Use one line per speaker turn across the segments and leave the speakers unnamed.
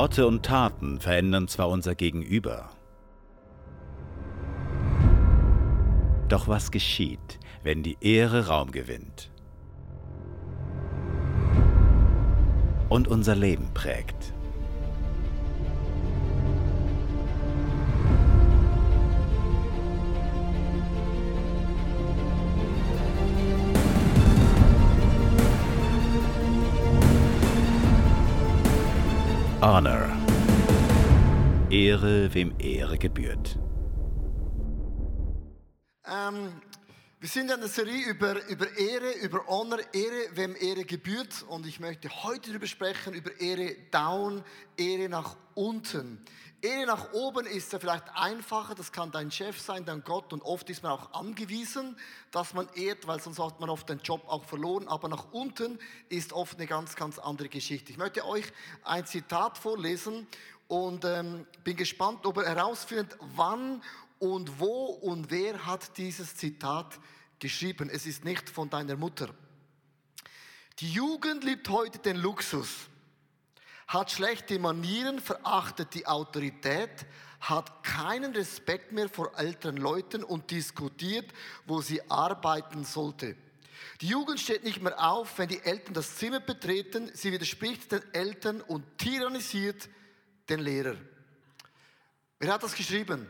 Worte und Taten verändern zwar unser Gegenüber, doch was geschieht, wenn die Ehre Raum gewinnt und unser Leben prägt? Honor. Ehre, wem Ehre gebührt.
Ähm, wir sind in der Serie über, über Ehre, über Honor, Ehre, wem Ehre gebührt. Und ich möchte heute darüber sprechen, über Ehre down, Ehre nach unten. Ehre nach oben ist ja vielleicht einfacher, das kann dein Chef sein, dein Gott und oft ist man auch angewiesen, dass man ehrt, weil sonst hat man oft den Job auch verloren. Aber nach unten ist oft eine ganz, ganz andere Geschichte. Ich möchte euch ein Zitat vorlesen und ähm, bin gespannt, ob er herausfindet, wann und wo und wer hat dieses Zitat geschrieben. Es ist nicht von deiner Mutter. Die Jugend liebt heute den Luxus hat schlechte Manieren, verachtet die Autorität, hat keinen Respekt mehr vor älteren Leuten und diskutiert, wo sie arbeiten sollte. Die Jugend steht nicht mehr auf, wenn die Eltern das Zimmer betreten. Sie widerspricht den Eltern und tyrannisiert den Lehrer. Wer hat das geschrieben?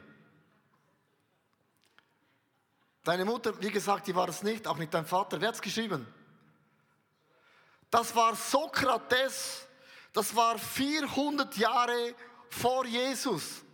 Deine Mutter, wie gesagt, die war es nicht, auch nicht dein Vater. Wer hat es geschrieben? Das war Sokrates, das war 400 Jahre vor Jesus.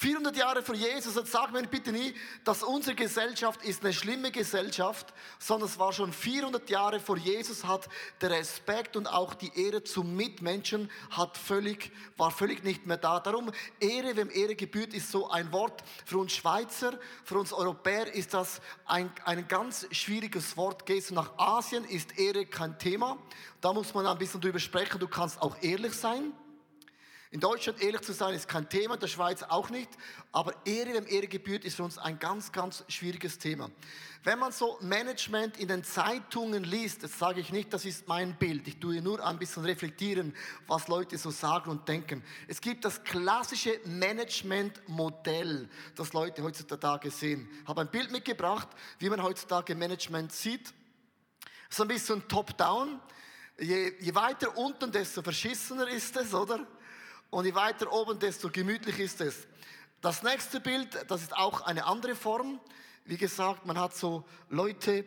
400 Jahre vor Jesus, jetzt sag mir bitte nie, dass unsere Gesellschaft ist eine schlimme Gesellschaft, sondern es war schon 400 Jahre vor Jesus, hat der Respekt und auch die Ehre zum Mitmenschen hat völlig, war völlig nicht mehr da. Darum, Ehre, wem Ehre gebührt, ist so ein Wort. Für uns Schweizer, für uns Europäer ist das ein, ein ganz schwieriges Wort. Gehst du nach Asien, ist Ehre kein Thema. Da muss man ein bisschen drüber sprechen, du kannst auch ehrlich sein. In Deutschland ehrlich zu sein ist kein Thema, in der Schweiz auch nicht, aber Ehre dem Ehre gebührt ist für uns ein ganz, ganz schwieriges Thema. Wenn man so Management in den Zeitungen liest, das sage ich nicht, das ist mein Bild, ich tue nur ein bisschen reflektieren, was Leute so sagen und denken. Es gibt das klassische Management-Modell, das Leute heutzutage sehen. Ich habe ein Bild mitgebracht, wie man heutzutage Management sieht. So ein bisschen top-down. Je, je weiter unten, desto verschissener ist es, oder? Und je weiter oben, desto gemütlich ist es. Das nächste Bild, das ist auch eine andere Form. Wie gesagt, man hat so Leute,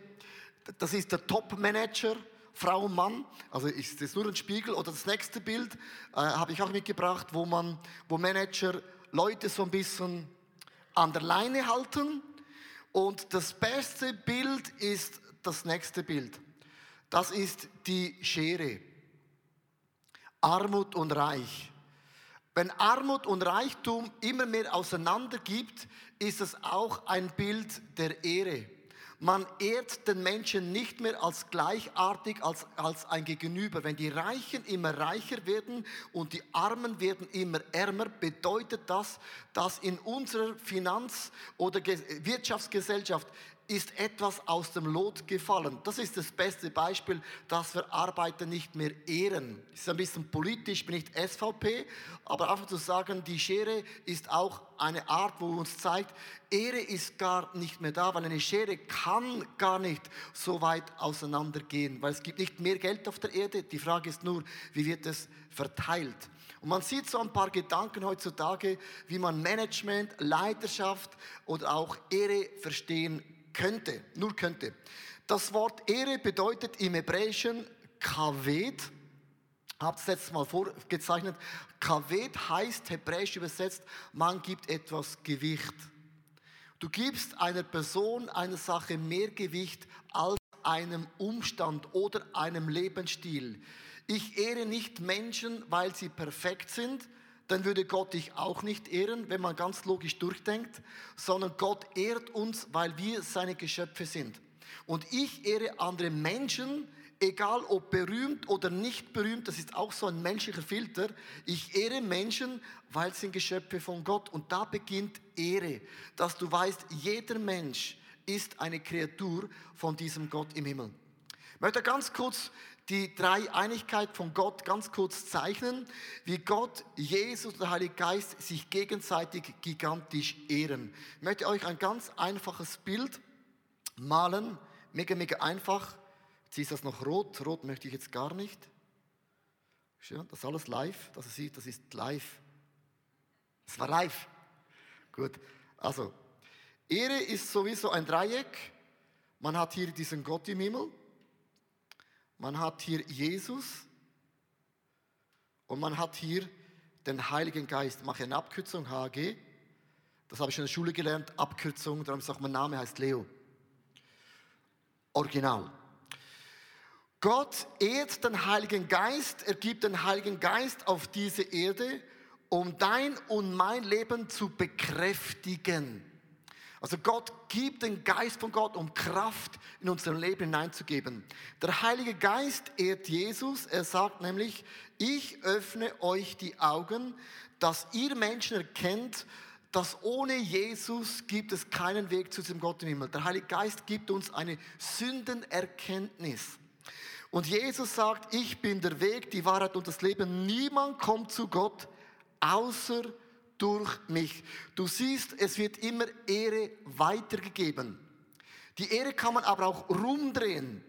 das ist der Top-Manager, Frau und Mann. Also ist das nur ein Spiegel. Oder das nächste Bild äh, habe ich auch mitgebracht, wo man, wo Manager Leute so ein bisschen an der Leine halten. Und das beste Bild ist das nächste Bild. Das ist die Schere. Armut und Reich. Wenn Armut und Reichtum immer mehr auseinandergibt, ist es auch ein Bild der Ehre. Man ehrt den Menschen nicht mehr als gleichartig, als, als ein Gegenüber. Wenn die Reichen immer reicher werden und die Armen werden immer ärmer, bedeutet das, dass in unserer Finanz- oder Wirtschaftsgesellschaft ist etwas aus dem Lot gefallen. Das ist das beste Beispiel, dass wir Arbeiter nicht mehr ehren. Das ist ein bisschen politisch, bin nicht SVP, aber einfach zu sagen, die Schere ist auch eine Art, wo uns zeigt, Ehre ist gar nicht mehr da, weil eine Schere kann gar nicht so weit auseinandergehen, weil es gibt nicht mehr Geld auf der Erde. Die Frage ist nur, wie wird es verteilt? Und man sieht so ein paar Gedanken heutzutage, wie man Management, Leiterschaft oder auch Ehre verstehen könnte, nur könnte. Das Wort Ehre bedeutet im Hebräischen Kaved. Habt es letztes Mal vorgezeichnet. Kaved heißt hebräisch übersetzt, man gibt etwas Gewicht. Du gibst einer Person, einer Sache mehr Gewicht als einem Umstand oder einem Lebensstil. Ich ehre nicht Menschen, weil sie perfekt sind, dann würde Gott dich auch nicht ehren, wenn man ganz logisch durchdenkt, sondern Gott ehrt uns, weil wir seine Geschöpfe sind. Und ich ehre andere Menschen, egal ob berühmt oder nicht berühmt, das ist auch so ein menschlicher Filter. Ich ehre Menschen, weil sie sind Geschöpfe von Gott. Und da beginnt Ehre, dass du weißt, jeder Mensch ist eine Kreatur von diesem Gott im Himmel. Ich möchte ganz kurz die Dreieinigkeit von Gott ganz kurz zeichnen, wie Gott, Jesus und der Heilige Geist sich gegenseitig gigantisch ehren. Ich möchte euch ein ganz einfaches Bild malen, mega, mega einfach. Jetzt ist das noch rot, rot möchte ich jetzt gar nicht. Das ist alles live, das ihr seht, das ist live. Das war live. Gut, also, Ehre ist sowieso ein Dreieck. Man hat hier diesen Gott im Himmel. Man hat hier Jesus und man hat hier den Heiligen Geist. Ich mache eine Abkürzung, HG. Das habe ich in der Schule gelernt, Abkürzung, darum auch mein Name heißt Leo. Original. Gott ehrt den Heiligen Geist, er gibt den Heiligen Geist auf diese Erde, um dein und mein Leben zu bekräftigen. Also Gott gibt den Geist von Gott, um Kraft in unser Leben hineinzugeben. Der Heilige Geist ehrt Jesus. Er sagt nämlich, ich öffne euch die Augen, dass ihr Menschen erkennt, dass ohne Jesus gibt es keinen Weg zu diesem Gott im Himmel. Der Heilige Geist gibt uns eine Sündenerkenntnis. Und Jesus sagt, ich bin der Weg, die Wahrheit und das Leben. Niemand kommt zu Gott außer durch mich. Du siehst, es wird immer Ehre weitergegeben. Die Ehre kann man aber auch rumdrehen.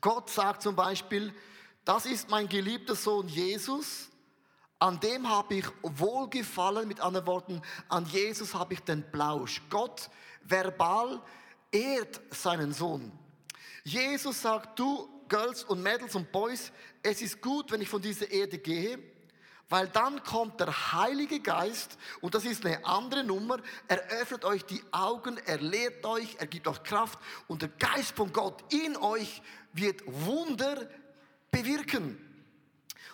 Gott sagt zum Beispiel, das ist mein geliebter Sohn Jesus, an dem habe ich Wohlgefallen, mit anderen Worten, an Jesus habe ich den Plausch. Gott verbal ehrt seinen Sohn. Jesus sagt, du Girls und Mädels und Boys, es ist gut, wenn ich von dieser Erde gehe, weil dann kommt der Heilige Geist und das ist eine andere Nummer. Er öffnet euch die Augen, er lehrt euch, er gibt euch Kraft und der Geist von Gott in euch wird Wunder bewirken.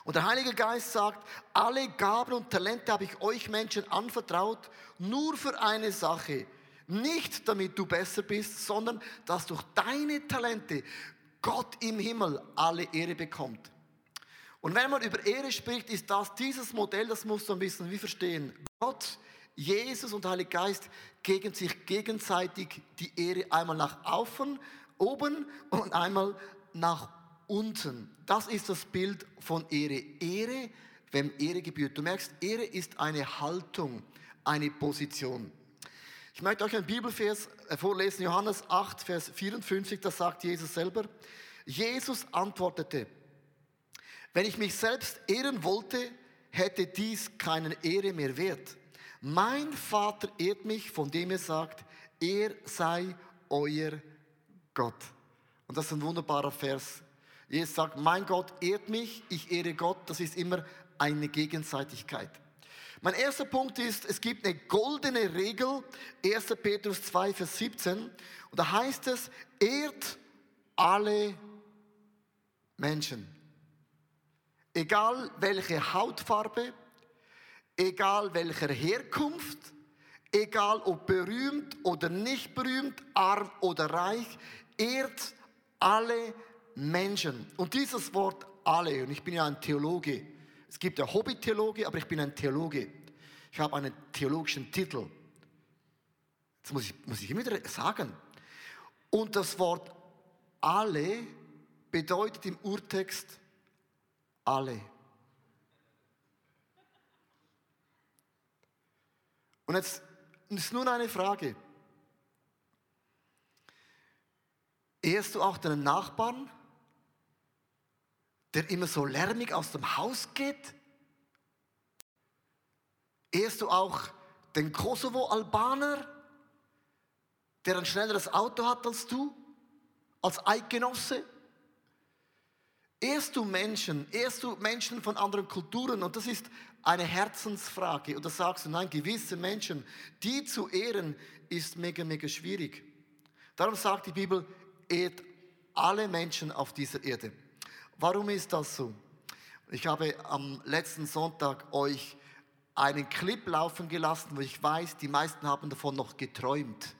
Und der Heilige Geist sagt, alle Gaben und Talente habe ich euch Menschen anvertraut, nur für eine Sache. Nicht damit du besser bist, sondern dass durch deine Talente Gott im Himmel alle Ehre bekommt. Und wenn man über Ehre spricht, ist das dieses Modell, das musst du ein bisschen wie verstehen. Gott, Jesus und Heilige Geist geben sich gegenseitig die Ehre einmal nach außen, oben und einmal nach unten. Das ist das Bild von Ehre. Ehre, wem Ehre gebührt. Du merkst, Ehre ist eine Haltung, eine Position. Ich möchte euch einen Bibelvers äh, vorlesen, Johannes 8, Vers 54, das sagt Jesus selber. Jesus antwortete, wenn ich mich selbst ehren wollte, hätte dies keine Ehre mehr wert. Mein Vater ehrt mich, von dem er sagt, er sei euer Gott. Und das ist ein wunderbarer Vers. Jesus sagt, mein Gott ehrt mich, ich ehre Gott. Das ist immer eine Gegenseitigkeit. Mein erster Punkt ist, es gibt eine goldene Regel, 1. Petrus 2, Vers 17. Und da heißt es, ehrt alle Menschen. Egal welche Hautfarbe, egal welcher Herkunft, egal ob berühmt oder nicht berühmt, arm oder reich, ehrt alle Menschen. Und dieses Wort alle, und ich bin ja ein Theologe, es gibt ja Hobby-Theologe, aber ich bin ein Theologe. Ich habe einen theologischen Titel. Das muss ich, muss ich immer wieder sagen. Und das Wort alle bedeutet im Urtext alle. Und jetzt ist nur eine Frage. Ehrst du auch deinen Nachbarn, der immer so lärmig aus dem Haus geht? Ehrst du auch den Kosovo-Albaner, der ein schnelleres Auto hat als du, als Eidgenosse? Ehrst du Menschen, ehrst du Menschen von anderen Kulturen und das ist eine Herzensfrage und da sagst du, nein, gewisse Menschen, die zu ehren, ist mega, mega schwierig. Darum sagt die Bibel, ehrt alle Menschen auf dieser Erde. Warum ist das so? Ich habe am letzten Sonntag euch einen Clip laufen gelassen, wo ich weiß, die meisten haben davon noch geträumt.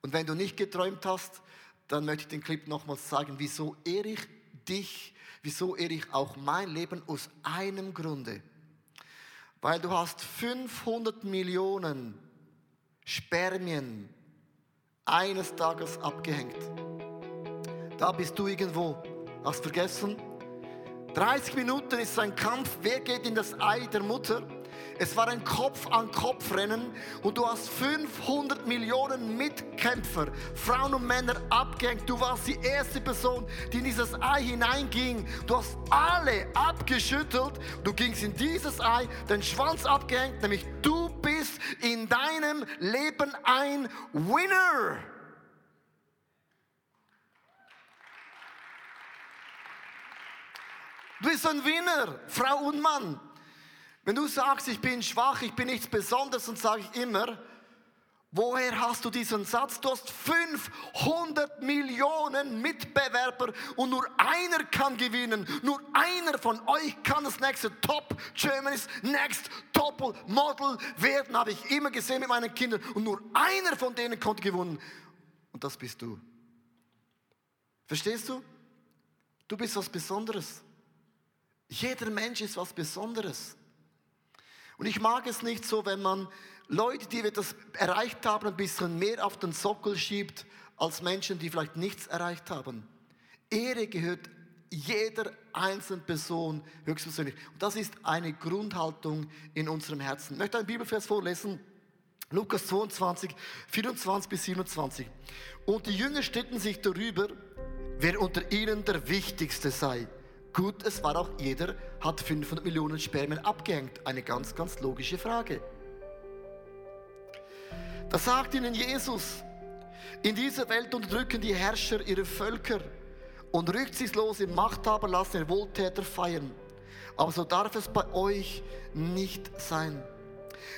Und wenn du nicht geträumt hast, dann möchte ich den Clip nochmals zeigen, wieso ehre ich dich, wieso ehre ich auch mein Leben aus einem Grunde. Weil du hast 500 Millionen Spermien eines Tages abgehängt. Da bist du irgendwo Hast vergessen? 30 Minuten ist ein Kampf. Wer geht in das Ei der Mutter? Es war ein Kopf-an-Kopf-Rennen und du hast 500 Millionen Mitkämpfer, Frauen und Männer abgehängt. Du warst die erste Person, die in dieses Ei hineinging. Du hast alle abgeschüttelt. Du gingst in dieses Ei, den Schwanz abgehängt, nämlich du bist in deinem Leben ein Winner. Du bist ein Winner, Frau und Mann. Wenn du sagst, ich bin schwach, ich bin nichts Besonderes, dann sage ich immer, woher hast du diesen Satz? Du hast 500 Millionen Mitbewerber und nur einer kann gewinnen. Nur einer von euch kann das nächste Top Germany's Next Top Model werden, habe ich immer gesehen mit meinen Kindern. Und nur einer von denen konnte gewinnen. Und das bist du. Verstehst du? Du bist was Besonderes. Jeder Mensch ist was Besonderes. Und ich mag es nicht so, wenn man Leute, die etwas erreicht haben, ein bisschen mehr auf den Sockel schiebt, als Menschen, die vielleicht nichts erreicht haben. Ehre gehört jeder einzelnen Person höchstpersönlich. Und das ist eine Grundhaltung in unserem Herzen. Ich möchte einen Bibelvers vorlesen. Lukas 22, 24 bis 27. Und die Jünger stritten sich darüber, wer unter ihnen der Wichtigste sei. Gut, es war auch jeder, hat 500 Millionen Spermien abgehängt. Eine ganz, ganz logische Frage. Da sagt ihnen Jesus, in dieser Welt unterdrücken die Herrscher ihre Völker und rücksichtslose Machthaber lassen ihre Wohltäter feiern. Aber so darf es bei euch nicht sein.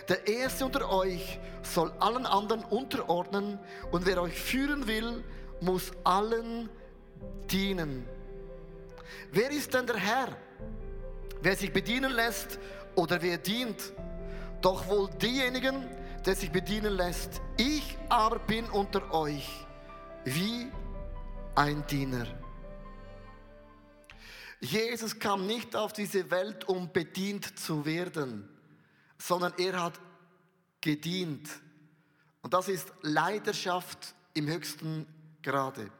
Der Erste unter euch soll allen anderen unterordnen und wer euch führen will, muss allen dienen. Wer ist denn der Herr? Wer sich bedienen lässt oder wer dient? Doch wohl diejenigen, der sich bedienen lässt. Ich aber bin unter euch wie ein Diener. Jesus kam nicht auf diese Welt, um bedient zu werden, sondern er hat gedient. Und das ist Leidenschaft im höchsten Grade.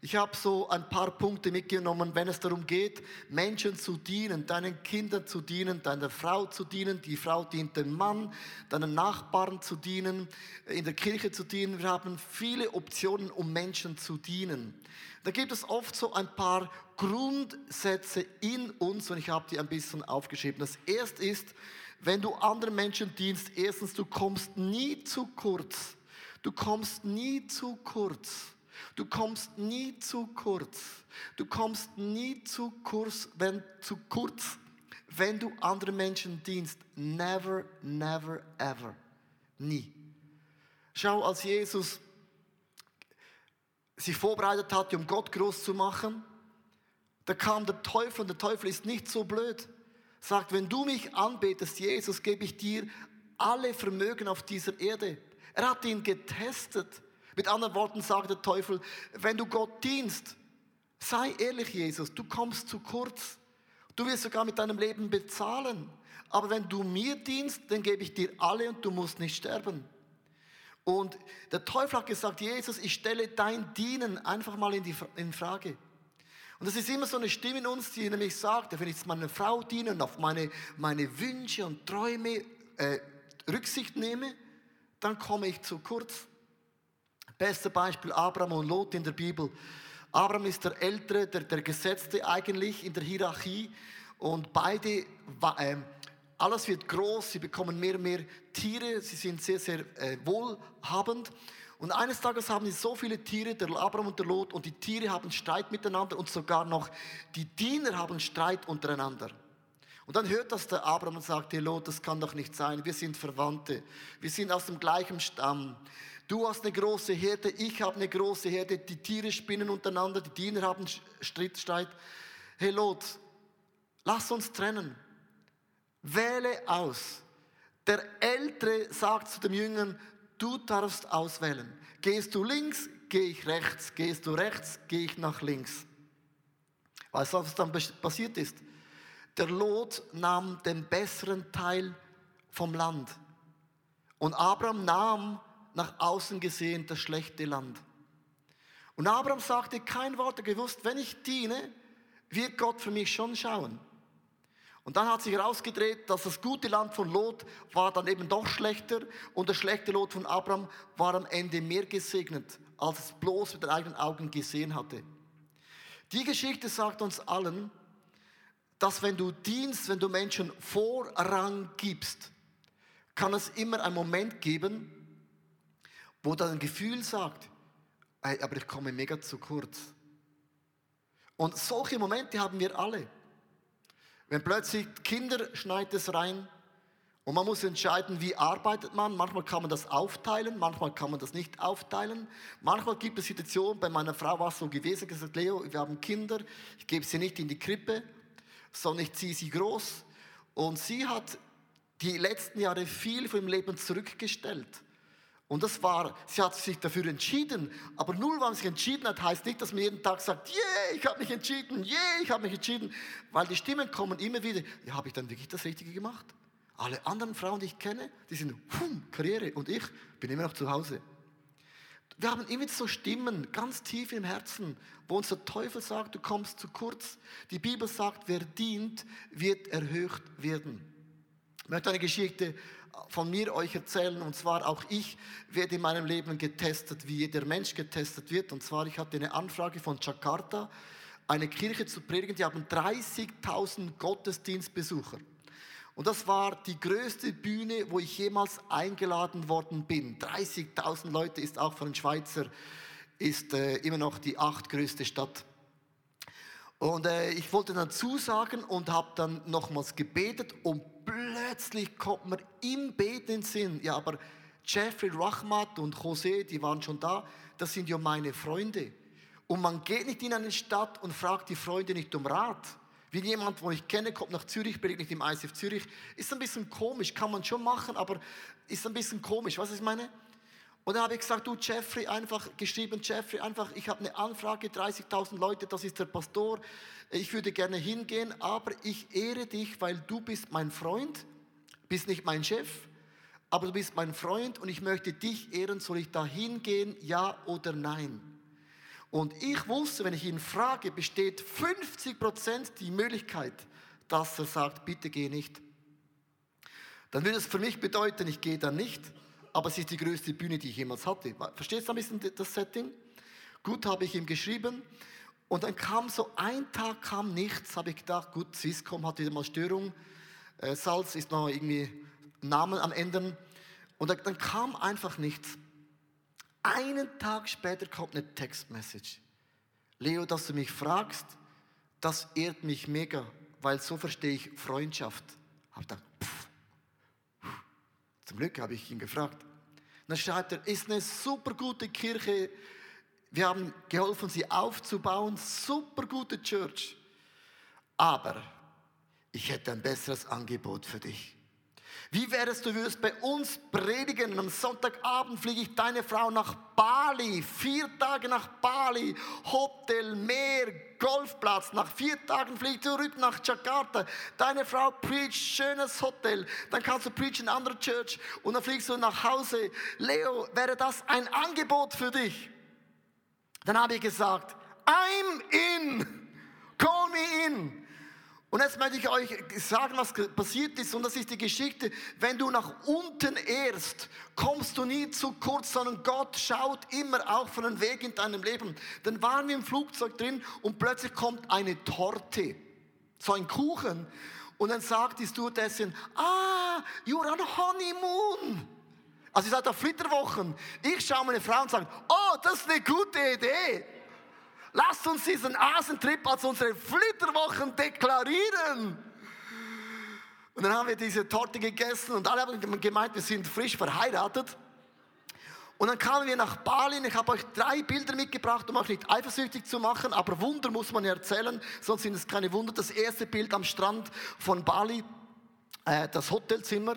Ich habe so ein paar Punkte mitgenommen, wenn es darum geht, Menschen zu dienen, deinen Kindern zu dienen, deiner Frau zu dienen, die Frau dient dem Mann, deinen Nachbarn zu dienen, in der Kirche zu dienen. Wir haben viele Optionen, um Menschen zu dienen. Da gibt es oft so ein paar Grundsätze in uns und ich habe die ein bisschen aufgeschrieben. Das erste ist, wenn du anderen Menschen dienst, erstens, du kommst nie zu kurz. Du kommst nie zu kurz. Du kommst nie zu kurz. Du kommst nie zu kurz, wenn, zu kurz, wenn du anderen Menschen dienst. Never, never, ever. Nie. Schau, als Jesus sich vorbereitet hatte, um Gott groß zu machen, da kam der Teufel und der Teufel ist nicht so blöd. Sagt, wenn du mich anbetest, Jesus, gebe ich dir alle Vermögen auf dieser Erde. Er hat ihn getestet. Mit anderen Worten sagt der Teufel, wenn du Gott dienst, sei ehrlich, Jesus, du kommst zu kurz. Du wirst sogar mit deinem Leben bezahlen. Aber wenn du mir dienst, dann gebe ich dir alle und du musst nicht sterben. Und der Teufel hat gesagt, Jesus, ich stelle dein Dienen einfach mal in, die, in Frage. Und das ist immer so eine Stimme in uns, die nämlich sagt, wenn ich jetzt meiner Frau diene und auf meine, meine Wünsche und Träume äh, Rücksicht nehme, dann komme ich zu kurz. Beste Beispiel Abraham und Lot in der Bibel. Abraham ist der Ältere, der, der Gesetzte eigentlich in der Hierarchie und beide, äh, alles wird groß, sie bekommen mehr und mehr Tiere, sie sind sehr, sehr äh, wohlhabend. Und eines Tages haben sie so viele Tiere, der Abraham und der Lot, und die Tiere haben Streit miteinander und sogar noch die Diener haben Streit untereinander. Und dann hört das der Abraham und sagt, hey Lot, das kann doch nicht sein, wir sind Verwandte, wir sind aus dem gleichen Stamm. Du hast eine große Herde, ich habe eine große Herde, die Tiere spinnen untereinander, die Diener haben Strittstreit. Hey Lot, lass uns trennen. Wähle aus. Der Ältere sagt zu dem Jüngern, du darfst auswählen. Gehst du links, gehe ich rechts. Gehst du rechts, gehe ich nach links. Weißt du, was dann passiert ist? Der Lot nahm den besseren Teil vom Land. Und Abraham nahm nach außen gesehen das schlechte Land. Und Abraham sagte kein Wort, er gewusst, wenn ich diene, wird Gott für mich schon schauen. Und dann hat sich herausgedreht, dass das gute Land von Lot war dann eben doch schlechter und das schlechte Lot von Abraham war am Ende mehr gesegnet, als es bloß mit den eigenen Augen gesehen hatte. Die Geschichte sagt uns allen, dass wenn du dienst, wenn du Menschen Vorrang gibst, kann es immer einen Moment geben, wo dein Gefühl sagt, hey, aber ich komme mega zu kurz. Und solche Momente haben wir alle. Wenn plötzlich Kinder schneit es rein und man muss entscheiden, wie arbeitet man. Manchmal kann man das aufteilen, manchmal kann man das nicht aufteilen. Manchmal gibt es Situationen, bei meiner Frau war es so gewesen, gesagt, Leo, wir haben Kinder, ich gebe sie nicht in die Krippe, sondern ich ziehe sie groß. Und sie hat die letzten Jahre viel ihrem Leben zurückgestellt. Und das war, sie hat sich dafür entschieden. Aber nur weil man sich entschieden hat, heißt nicht, dass man jeden Tag sagt, yeah, ich habe mich entschieden, yeah, ich habe mich entschieden. Weil die Stimmen kommen immer wieder, ja, habe ich dann wirklich das Richtige gemacht? Alle anderen Frauen, die ich kenne, die sind, hum, Karriere und ich bin immer noch zu Hause. Wir haben immer so Stimmen ganz tief im Herzen, wo uns der Teufel sagt, du kommst zu kurz. Die Bibel sagt, wer dient, wird erhöht werden. Ich möchte eine Geschichte von mir euch erzählen. Und zwar auch ich werde in meinem Leben getestet, wie jeder Mensch getestet wird. Und zwar, ich hatte eine Anfrage von Jakarta, eine Kirche zu predigen. Die haben 30.000 Gottesdienstbesucher. Und das war die größte Bühne, wo ich jemals eingeladen worden bin. 30.000 Leute ist auch für einen Schweizer ist äh, immer noch die achtgrößte Stadt. Und äh, ich wollte dann zusagen und habe dann nochmals gebetet und plötzlich kommt mir im Beten in den Sinn, ja, aber Jeffrey Rahmat und José, die waren schon da, das sind ja meine Freunde. Und man geht nicht in eine Stadt und fragt die Freunde nicht um Rat. Wie jemand, wo ich kenne, kommt nach Zürich, predigt im ICF Zürich. Ist ein bisschen komisch, kann man schon machen, aber ist ein bisschen komisch. Was ich meine? Und dann habe ich gesagt, du Jeffrey, einfach geschrieben, Jeffrey, einfach, ich habe eine Anfrage, 30.000 Leute, das ist der Pastor. Ich würde gerne hingehen, aber ich ehre dich, weil du bist mein Freund, bist nicht mein Chef, aber du bist mein Freund und ich möchte dich ehren. Soll ich da hingehen, ja oder nein? Und ich wusste, wenn ich ihn frage, besteht 50 Prozent die Möglichkeit, dass er sagt, bitte geh nicht. Dann würde es für mich bedeuten, ich gehe dann nicht aber es ist die größte Bühne, die ich jemals hatte. Verstehst du ein bisschen das Setting? Gut, habe ich ihm geschrieben. Und dann kam so ein Tag, kam nichts, habe ich gedacht, gut, Swisscom hat wieder mal Störung. Äh, Salz ist noch irgendwie Namen am Ende. Und dann, dann kam einfach nichts. Einen Tag später kommt eine Textmessage. Leo, dass du mich fragst, das ehrt mich mega, weil so verstehe ich Freundschaft. Hab gedacht, zum Glück habe ich ihn gefragt. dann schreibt er, ist eine super gute Kirche. Wir haben geholfen, sie aufzubauen. Super gute Church. Aber ich hätte ein besseres Angebot für dich. Wie wäre du würdest bei uns predigen am Sonntagabend fliege ich deine Frau nach Bali, vier Tage nach Bali, Hotel, Meer, Golfplatz. Nach vier Tagen fliege ich zurück nach Jakarta. Deine Frau preacht, schönes Hotel. Dann kannst du preachen in andere Church und dann fliegst du nach Hause. Leo, wäre das ein Angebot für dich? Dann habe ich gesagt, I'm in. Call me in. Und jetzt möchte ich euch sagen, was passiert ist. Und das ist die Geschichte. Wenn du nach unten ehrst, kommst du nie zu kurz, sondern Gott schaut immer auch von einem Weg in deinem Leben. Dann waren wir im Flugzeug drin und plötzlich kommt eine Torte. So ein Kuchen. Und dann sagt die Stewardessin, ah, you're on honeymoon. Also ihr seid auf Flitterwochen. Ich schaue meine Frau und sage, oh, das ist eine gute Idee. Lasst uns diesen Asentrip als unsere Flitterwochen deklarieren. Und dann haben wir diese Torte gegessen und alle haben gemeint, wir sind frisch verheiratet. Und dann kamen wir nach Bali. Ich habe euch drei Bilder mitgebracht, um euch nicht eifersüchtig zu machen. Aber Wunder muss man erzählen, sonst sind es keine Wunder. Das erste Bild am Strand von Bali, äh, das Hotelzimmer.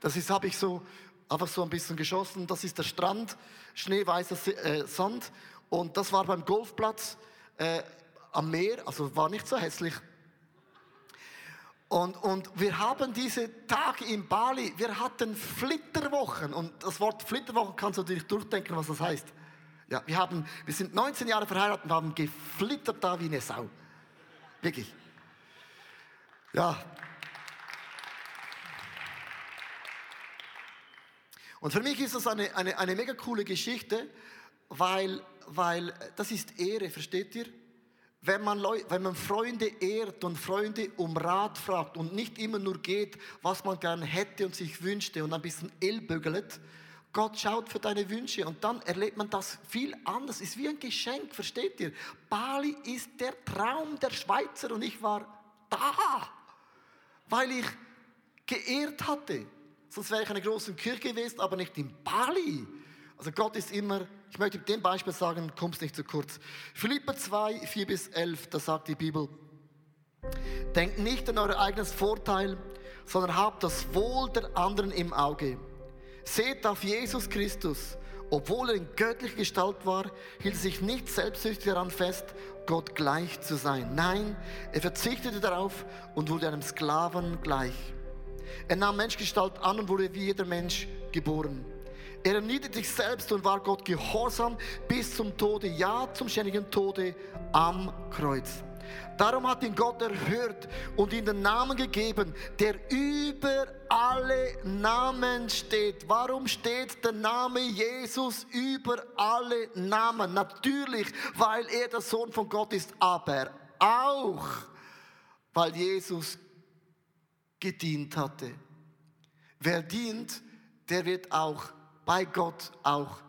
Das ist, habe ich so einfach so ein bisschen geschossen. Das ist der Strand, schneeweißer äh, Sand. Und das war beim Golfplatz äh, am Meer, also war nicht so hässlich. Und, und wir haben diese Tage in Bali, wir hatten Flitterwochen. Und das Wort Flitterwochen kannst du natürlich durchdenken, was das heißt. Ja, wir, haben, wir sind 19 Jahre verheiratet und haben geflittert da wie eine Sau. Wirklich. Ja. Und für mich ist das eine, eine, eine mega coole Geschichte, weil, weil das ist Ehre, versteht ihr? Wenn man, Leu wenn man Freunde ehrt und Freunde um Rat fragt und nicht immer nur geht, was man gern hätte und sich wünschte und ein bisschen ellbögelt, Gott schaut für deine Wünsche und dann erlebt man das viel anders. Ist wie ein Geschenk, versteht ihr? Bali ist der Traum der Schweizer und ich war da, weil ich geehrt hatte. Sonst wäre ich in einer großen Kirche gewesen, aber nicht in Bali. Also Gott ist immer, ich möchte mit dem Beispiel sagen, kommst nicht zu kurz. Philipper 2, 4 bis 11, da sagt die Bibel, denkt nicht an euer eigenes Vorteil, sondern habt das Wohl der anderen im Auge. Seht auf Jesus Christus. Obwohl er in göttlicher Gestalt war, hielt er sich nicht selbstsüchtig daran fest, Gott gleich zu sein. Nein, er verzichtete darauf und wurde einem Sklaven gleich. Er nahm Menschgestalt an und wurde wie jeder Mensch geboren. Er erniedrigte sich selbst und war Gott gehorsam bis zum Tode, ja zum ständigen Tode am Kreuz. Darum hat ihn Gott erhört und ihm den Namen gegeben, der über alle Namen steht. Warum steht der Name Jesus über alle Namen? Natürlich, weil er der Sohn von Gott ist, aber auch, weil Jesus gedient hatte. Wer dient, der wird auch bei Gott auch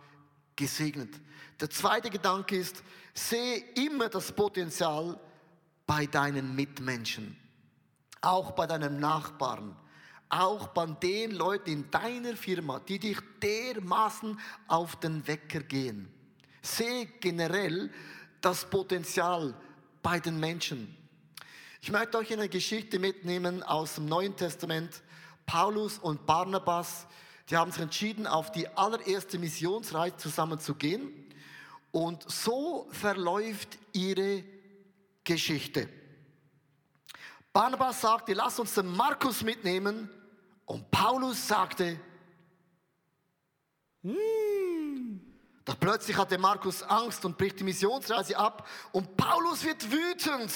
gesegnet. Der zweite Gedanke ist, sehe immer das Potenzial bei deinen Mitmenschen, auch bei deinem Nachbarn, auch bei den Leuten in deiner Firma, die dich dermaßen auf den Wecker gehen. Sehe generell das Potenzial bei den Menschen. Ich möchte euch in eine Geschichte mitnehmen aus dem Neuen Testament. Paulus und Barnabas, die haben sich entschieden, auf die allererste Missionsreise zusammen zu gehen. Und so verläuft ihre Geschichte. Barnabas sagte, lass uns den Markus mitnehmen. Und Paulus sagte, hm. Doch plötzlich hatte Markus Angst und bricht die Missionsreise ab. Und Paulus wird wütend.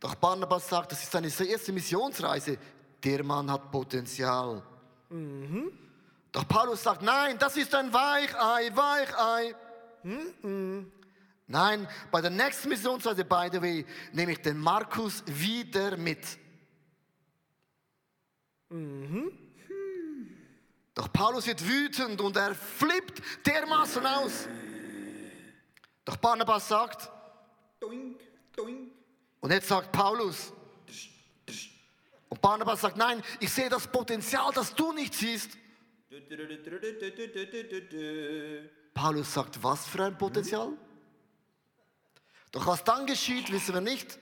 Doch Barnabas sagt, das ist seine erste Missionsreise. Der Mann hat Potenzial. Mhm. Doch Paulus sagt, nein, das ist ein Weichei, Weichei. Mhm. Nein, bei der nächsten Missionsreise, by the way, nehme ich den Markus wieder mit. Mhm. Doch Paulus wird wütend und er flippt dermaßen aus. Doch Barnabas sagt, doink, doink. und jetzt sagt Paulus, und Barnabas sagt, nein, ich sehe das Potenzial, das du nicht siehst. Paulus sagt, was für ein Potenzial? Doch was dann geschieht, wissen wir nicht.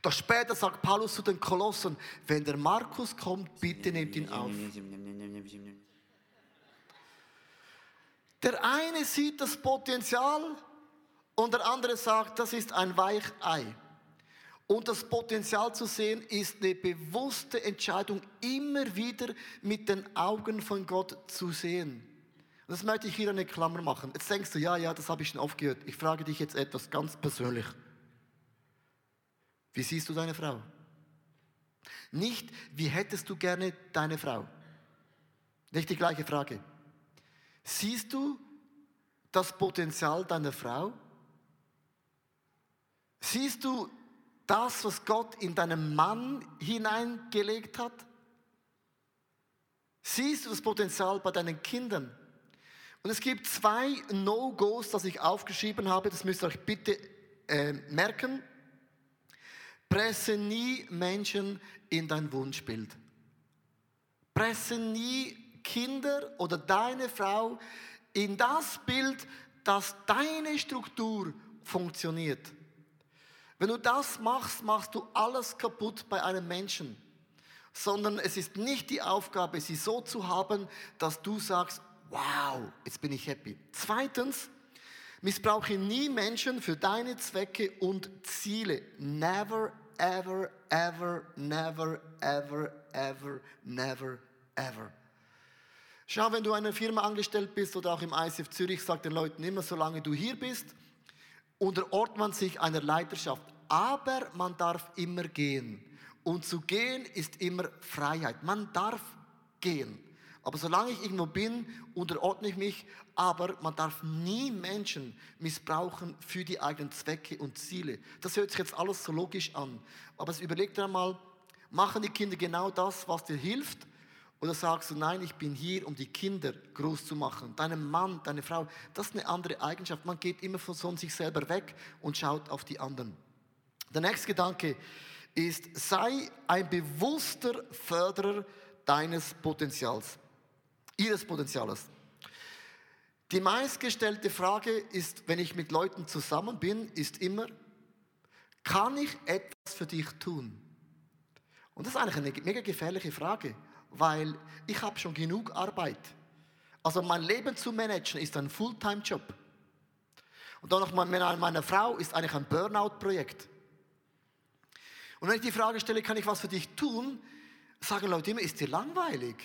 Doch später sagt Paulus zu den Kolossen, wenn der Markus kommt, bitte nehmt ihn auf. Der eine sieht das Potenzial und der andere sagt, das ist ein Weichei. Und das Potenzial zu sehen ist eine bewusste Entscheidung, immer wieder mit den Augen von Gott zu sehen. Das möchte ich hier eine Klammer machen. Jetzt denkst du, ja, ja, das habe ich schon oft gehört. Ich frage dich jetzt etwas ganz persönlich. Wie siehst du deine Frau? Nicht, wie hättest du gerne deine Frau? Nicht die gleiche Frage. Siehst du das Potenzial deiner Frau? Siehst du das, was Gott in deinen Mann hineingelegt hat? Siehst du das Potenzial bei deinen Kindern? Und es gibt zwei No-Gos, das ich aufgeschrieben habe, das müsst ihr euch bitte äh, merken. Presse nie Menschen in dein Wunschbild. Presse nie Kinder oder deine Frau in das Bild, dass deine Struktur funktioniert. Wenn du das machst, machst du alles kaputt bei einem Menschen. Sondern es ist nicht die Aufgabe, sie so zu haben, dass du sagst, wow, jetzt bin ich happy. Zweitens, missbrauche nie Menschen für deine Zwecke und Ziele. Never, ever, ever, never, ever, ever, never, ever. Schau, wenn du in einer Firma angestellt bist oder auch im ICF Zürich, sag den Leuten immer, solange du hier bist unterordnet man sich einer Leiterschaft. Aber man darf immer gehen. Und zu gehen ist immer Freiheit. Man darf gehen. Aber solange ich irgendwo bin, unterordne ich mich. Aber man darf nie Menschen missbrauchen für die eigenen Zwecke und Ziele. Das hört sich jetzt alles so logisch an. Aber überleg dir einmal, machen die Kinder genau das, was dir hilft? Oder sagst du, nein, ich bin hier, um die Kinder groß zu machen. Deinem Mann, deine Frau, das ist eine andere Eigenschaft. Man geht immer von sich selber weg und schaut auf die anderen. Der nächste Gedanke ist, sei ein bewusster Förderer deines Potenzials, ihres Potenzials. Die meistgestellte Frage ist, wenn ich mit Leuten zusammen bin, ist immer, kann ich etwas für dich tun? Und das ist eigentlich eine mega gefährliche Frage weil ich habe schon genug Arbeit. Also mein Leben zu managen ist ein Fulltime-Job. Und dann noch meine, meine Frau ist eigentlich ein Burnout-Projekt. Und wenn ich die Frage stelle, kann ich was für dich tun, sagen Leute immer, ist dir langweilig?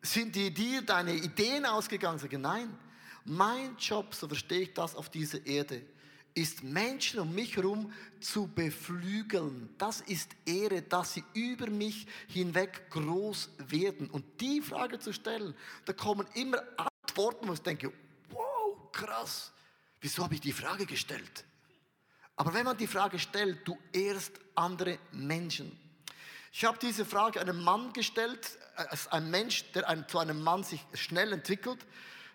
Sind dir dir deine Ideen ausgegangen? Sagen, nein, mein Job, so verstehe ich das auf dieser Erde, ist Menschen um mich herum zu beflügeln. Das ist Ehre, dass sie über mich hinweg groß werden. Und die Frage zu stellen, da kommen immer Antworten, wo ich denke, wow, krass, wieso habe ich die Frage gestellt? Aber wenn man die Frage stellt, du ehrst andere Menschen. Ich habe diese Frage einem Mann gestellt, als ein Mensch, der ein, zu einem Mann sich schnell entwickelt.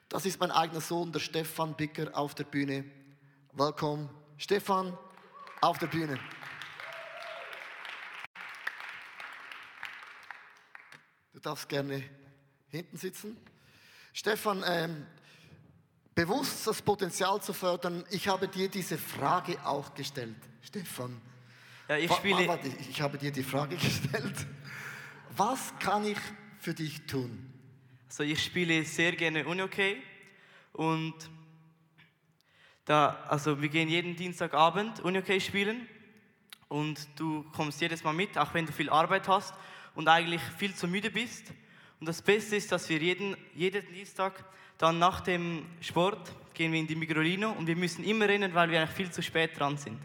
Das ist mein eigener Sohn, der Stefan Bicker auf der Bühne. Willkommen, Stefan, auf der Bühne. Du darfst gerne hinten sitzen. Stefan, ähm, bewusst das Potenzial zu fördern, ich habe dir diese Frage auch gestellt. Stefan,
ja, ich, spiele
warte, ich habe dir die Frage gestellt. Was kann ich für dich tun?
Also ich spiele sehr gerne Unihockey und da, also wir gehen jeden Dienstagabend Unihockey spielen und du kommst jedes Mal mit, auch wenn du viel Arbeit hast und eigentlich viel zu müde bist. Und das Beste ist, dass wir jeden, jeden Dienstag dann nach dem Sport gehen wir in die Migrolino und wir müssen immer rennen, weil wir eigentlich viel zu spät dran sind.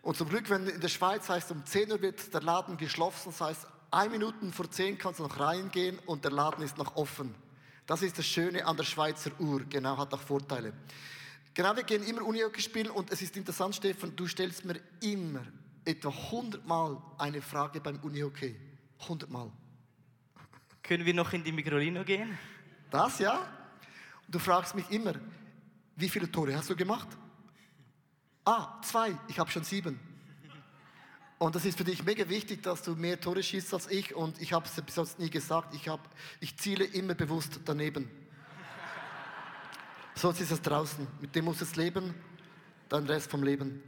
Und zum Glück, wenn in der Schweiz heißt, um 10 Uhr wird der Laden geschlossen, das heißt, ein Minuten vor 10 kannst du noch reingehen und der Laden ist noch offen. Das ist das Schöne an der Schweizer Uhr, genau, hat auch Vorteile. Genau, wir gehen immer Unihockey spielen und es ist interessant, Stefan, du stellst mir immer etwa 100 Mal eine Frage beim Unihockey. 100 Mal.
Können wir noch in die Migrolino gehen?
Das ja. Und du fragst mich immer, wie viele Tore hast du gemacht? Ah, zwei. Ich habe schon sieben. Und das ist für dich mega wichtig, dass du mehr Tore schießt als ich. Und ich habe es bis jetzt nie gesagt. Ich, hab, ich ziele immer bewusst daneben. Sonst ist es draußen. Mit dem muss es leben, dann Rest vom Leben.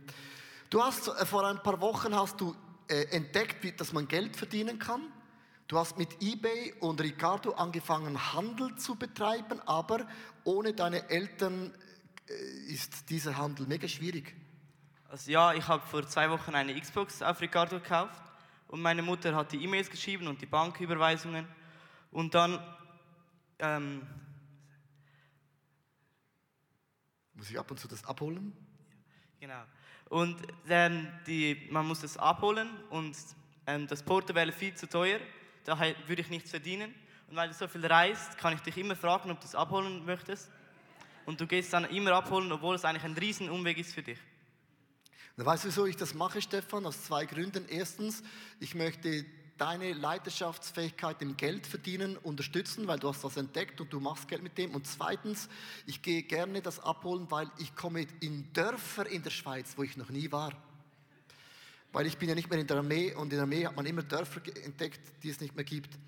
Du hast äh, vor ein paar Wochen hast du äh, entdeckt, wie, dass man Geld verdienen kann. Du hast mit eBay und Ricardo angefangen, Handel zu betreiben, aber ohne deine Eltern äh, ist dieser Handel mega schwierig.
Also ja, ich habe vor zwei Wochen eine Xbox auf Ricardo gekauft und meine Mutter hat die E-Mails geschrieben und die Banküberweisungen und dann ähm,
Muss ich ab und zu das abholen?
Genau. Und ähm, die, man muss das abholen und ähm, das Porto wäre viel zu teuer, daher würde ich nichts verdienen. Und weil du so viel reist, kann ich dich immer fragen, ob du es abholen möchtest. Und du gehst dann immer abholen, obwohl es eigentlich ein riesen Umweg ist für dich.
weißt du, wieso ich das mache, Stefan? Aus zwei Gründen. Erstens, ich möchte deine Leiterschaftsfähigkeit im Geld verdienen unterstützen, weil du hast das entdeckt und du machst Geld mit dem. Und zweitens, ich gehe gerne das abholen, weil ich komme in Dörfer in der Schweiz, wo ich noch nie war. Weil ich bin ja nicht mehr in der Armee und in der Armee hat man immer Dörfer entdeckt, die es nicht mehr gibt.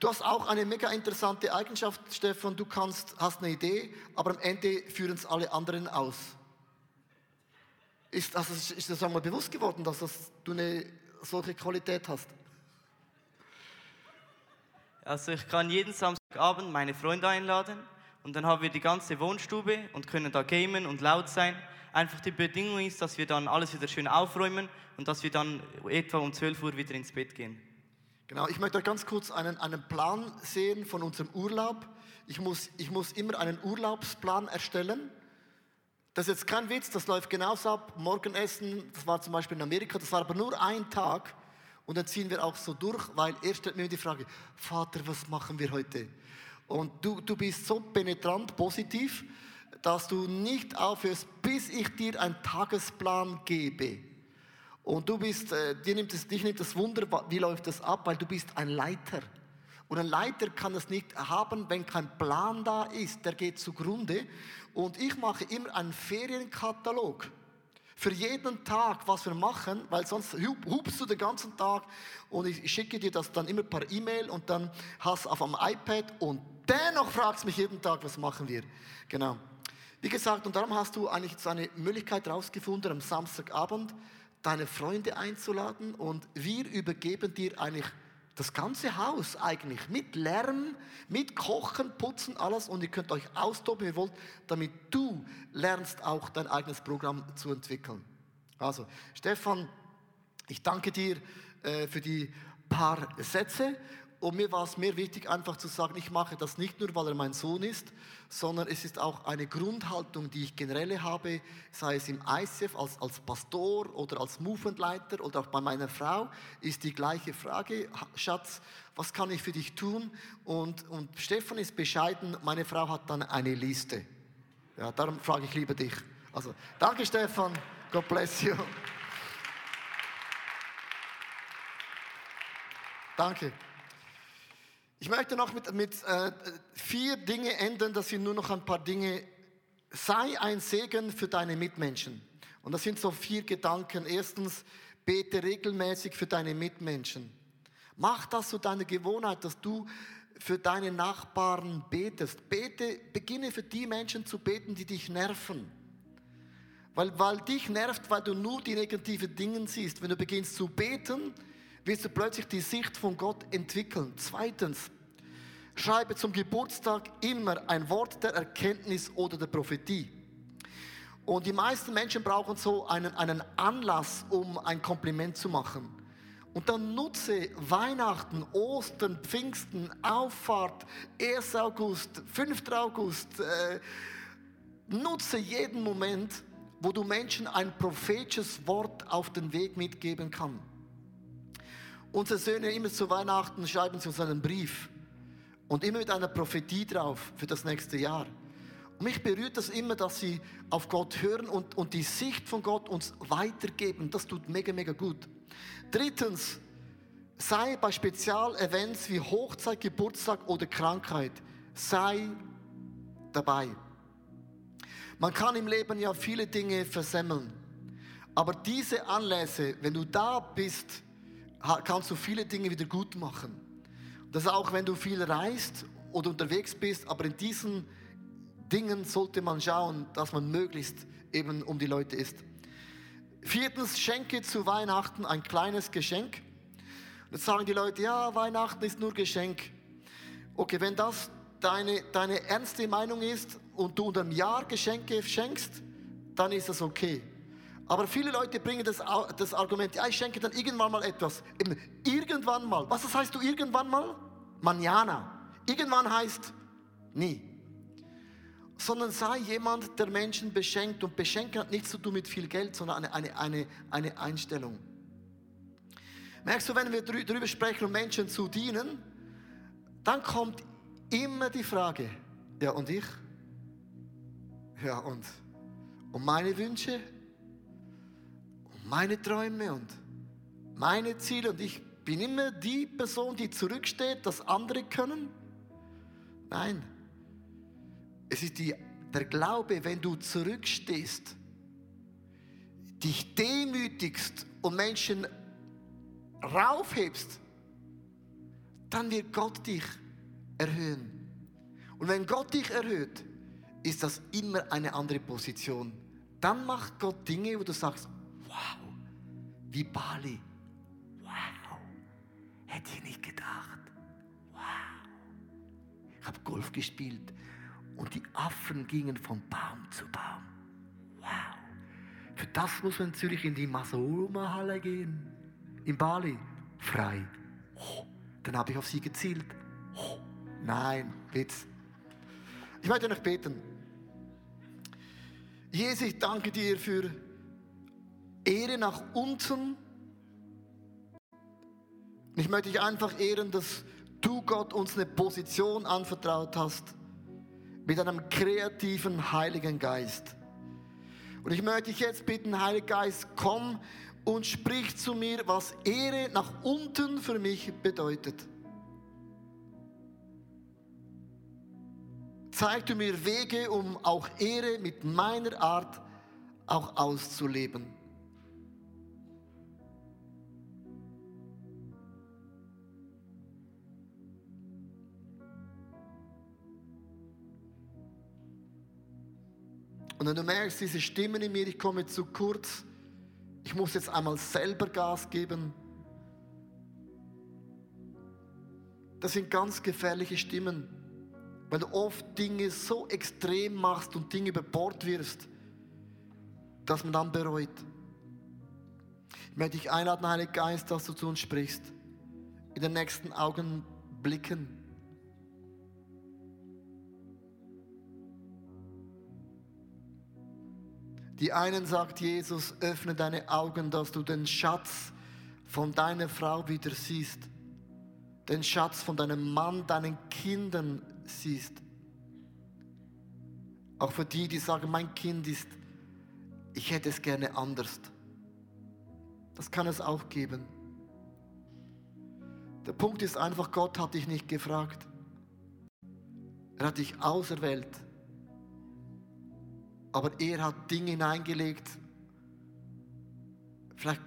Du hast auch eine mega interessante Eigenschaft, Stefan. Du kannst, hast eine Idee, aber am Ende führen es alle anderen aus. Ist, also, ist das einmal bewusst geworden, dass das, du eine solche Qualität hast?
Also ich kann jeden Samstagabend meine Freunde einladen und dann haben wir die ganze Wohnstube und können da gamen und laut sein. Einfach die Bedingung ist, dass wir dann alles wieder schön aufräumen und dass wir dann etwa um 12 Uhr wieder ins Bett gehen.
Genau, ich möchte ganz kurz einen, einen Plan sehen von unserem Urlaub. Ich muss, ich muss immer einen Urlaubsplan erstellen Das ist jetzt kein Witz, das läuft genauso ab. Morgenessen, das war zum Beispiel in Amerika, das war aber nur ein Tag. Und dann ziehen wir auch so durch, weil er stellt mir die Frage, Vater, was machen wir heute? Und du, du bist so penetrant positiv, dass du nicht aufhörst, bis ich dir einen Tagesplan gebe. Und du bist, äh, dir nimmt es, dich nimmt das Wunder, wie läuft das ab, weil du bist ein Leiter. Und ein Leiter kann es nicht haben, wenn kein Plan da ist. Der geht zugrunde. Und ich mache immer einen Ferienkatalog. Für jeden Tag, was wir machen, weil sonst hupst du den ganzen Tag und ich schicke dir das dann immer per E-Mail und dann hast du auf dem iPad und dennoch fragst mich jeden Tag, was machen wir. Genau. Wie gesagt, und darum hast du eigentlich so eine Möglichkeit herausgefunden, am Samstagabend deine Freunde einzuladen und wir übergeben dir eigentlich das ganze Haus eigentlich mit Lärm, mit Kochen, Putzen, alles und ihr könnt euch austoben, wie ihr wollt, damit du lernst auch dein eigenes Programm zu entwickeln. Also, Stefan, ich danke dir äh, für die paar Sätze und mir war es mehr wichtig, einfach zu sagen, ich mache das nicht nur, weil er mein Sohn ist, sondern es ist auch eine Grundhaltung, die ich generell habe, sei es im ICF als, als Pastor oder als Movementleiter oder auch bei meiner Frau, ist die gleiche Frage, Schatz, was kann ich für dich tun? Und, und Stefan ist bescheiden, meine Frau hat dann eine Liste. Ja, darum frage ich lieber dich. Also, danke Stefan, God bless you. Danke. Ich möchte noch mit, mit äh, vier Dinge enden, das sind nur noch ein paar Dinge. Sei ein Segen für deine Mitmenschen. Und das sind so vier Gedanken. Erstens, bete regelmäßig für deine Mitmenschen. Mach das zu deiner Gewohnheit, dass du für deine Nachbarn betest. Bete, beginne für die Menschen zu beten, die dich nerven. Weil, weil dich nervt, weil du nur die negativen Dinge siehst. Wenn du beginnst zu beten, wirst du plötzlich die Sicht von Gott entwickeln. Zweitens, schreibe zum Geburtstag immer ein Wort der Erkenntnis oder der Prophetie. Und die meisten Menschen brauchen so einen, einen Anlass, um ein Kompliment zu machen. Und dann nutze Weihnachten, Ostern, Pfingsten, Auffahrt, 1. August, 5. August. Äh, nutze jeden Moment, wo du Menschen ein prophetisches Wort auf den Weg mitgeben kannst. Unsere Söhne immer zu Weihnachten schreiben sie uns einen Brief und immer mit einer Prophetie drauf für das nächste Jahr. Und mich berührt das immer, dass sie auf Gott hören und, und die Sicht von Gott uns weitergeben. Das tut mega, mega gut. Drittens, sei bei Spezialevents wie Hochzeit, Geburtstag oder Krankheit, sei dabei. Man kann im Leben ja viele Dinge versemmeln. Aber diese Anlässe, wenn du da bist, kannst du viele Dinge wieder gut machen. Das ist auch, wenn du viel reist oder unterwegs bist, aber in diesen Dingen sollte man schauen, dass man möglichst eben um die Leute ist. Viertens, schenke zu Weihnachten ein kleines Geschenk. Jetzt sagen die Leute, ja, Weihnachten ist nur Geschenk. Okay, wenn das deine, deine ernste Meinung ist und du unter einem Jahr Geschenke schenkst, dann ist das okay. Aber viele Leute bringen das, das Argument, ja, ich schenke dann irgendwann mal etwas. Irgendwann mal. Was das heißt du irgendwann mal? Manjana. Irgendwann heißt nie. Sondern sei jemand, der Menschen beschenkt. Und beschenken hat nichts zu tun mit viel Geld, sondern eine, eine, eine, eine Einstellung. Merkst du, wenn wir darüber sprechen, um Menschen zu dienen, dann kommt immer die Frage, ja und ich? Ja und, und meine Wünsche? Meine Träume und meine Ziele und ich bin immer die Person, die zurücksteht, dass andere können? Nein. Es ist die, der Glaube, wenn du zurückstehst, dich demütigst und Menschen raufhebst, dann wird Gott dich erhöhen. Und wenn Gott dich erhöht, ist das immer eine andere Position. Dann macht Gott Dinge, wo du sagst, wow, wie Bali. Wow, hätte ich nicht gedacht. Wow. Ich habe Golf gespielt und die Affen gingen von Baum zu Baum. Wow. Für das muss man in Zürich in die Masoma-Halle gehen. In Bali. Frei. Oh, dann habe ich auf sie gezielt. Oh, nein, Witz. Ich möchte noch beten. Jesus, ich danke dir für Ehre nach unten. Ich möchte dich einfach ehren, dass du Gott uns eine Position anvertraut hast mit einem kreativen Heiligen Geist. Und ich möchte dich jetzt bitten, Heiliger Geist, komm und sprich zu mir, was Ehre nach unten für mich bedeutet. Zeig du mir Wege, um auch Ehre mit meiner Art auch auszuleben. Und wenn du merkst, diese Stimmen in mir, ich komme zu kurz, ich muss jetzt einmal selber Gas geben. Das sind ganz gefährliche Stimmen, weil du oft Dinge so extrem machst und Dinge über Bord wirfst, dass man dann bereut. Ich möchte dich einladen, Heiliger Geist, dass du zu uns sprichst. In den nächsten Augenblicken. Die einen sagt Jesus, öffne deine Augen, dass du den Schatz von deiner Frau wieder siehst. Den Schatz von deinem Mann, deinen Kindern siehst. Auch für die, die sagen, mein Kind ist, ich hätte es gerne anders. Das kann es auch geben. Der Punkt ist einfach, Gott hat dich nicht gefragt. Er hat dich auserwählt. Aber er hat Dinge hineingelegt, vielleicht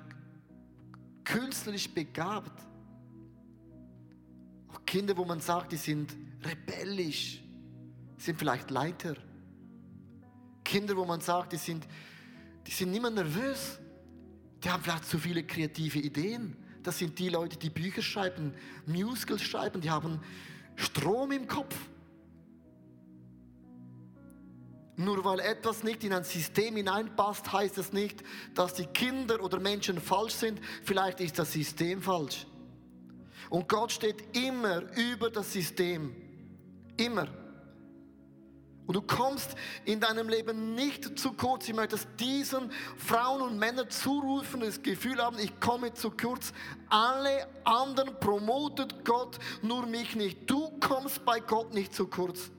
künstlerisch begabt. Auch Kinder, wo man sagt, die sind rebellisch, sind vielleicht Leiter. Kinder, wo man sagt, die sind, die sind mehr nervös. Die haben vielleicht zu viele kreative Ideen. Das sind die Leute, die Bücher schreiben, Musicals schreiben, die haben Strom im Kopf. Nur weil etwas nicht in ein System hineinpasst, heißt es nicht, dass die Kinder oder Menschen falsch sind. Vielleicht ist das System falsch. Und Gott steht immer über das System. Immer. Und du kommst in deinem Leben nicht zu kurz. Ich möchte diesen Frauen und Männern zurufen, das Gefühl haben, ich komme zu kurz. Alle anderen promotet Gott, nur mich nicht. Du kommst bei Gott nicht zu kurz.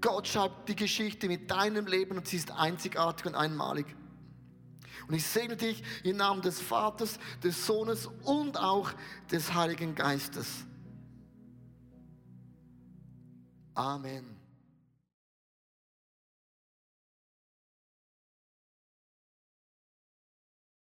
Gott schreibt die Geschichte mit deinem Leben und sie ist einzigartig und einmalig. Und ich segne dich im Namen des Vaters, des Sohnes und auch des Heiligen Geistes. Amen.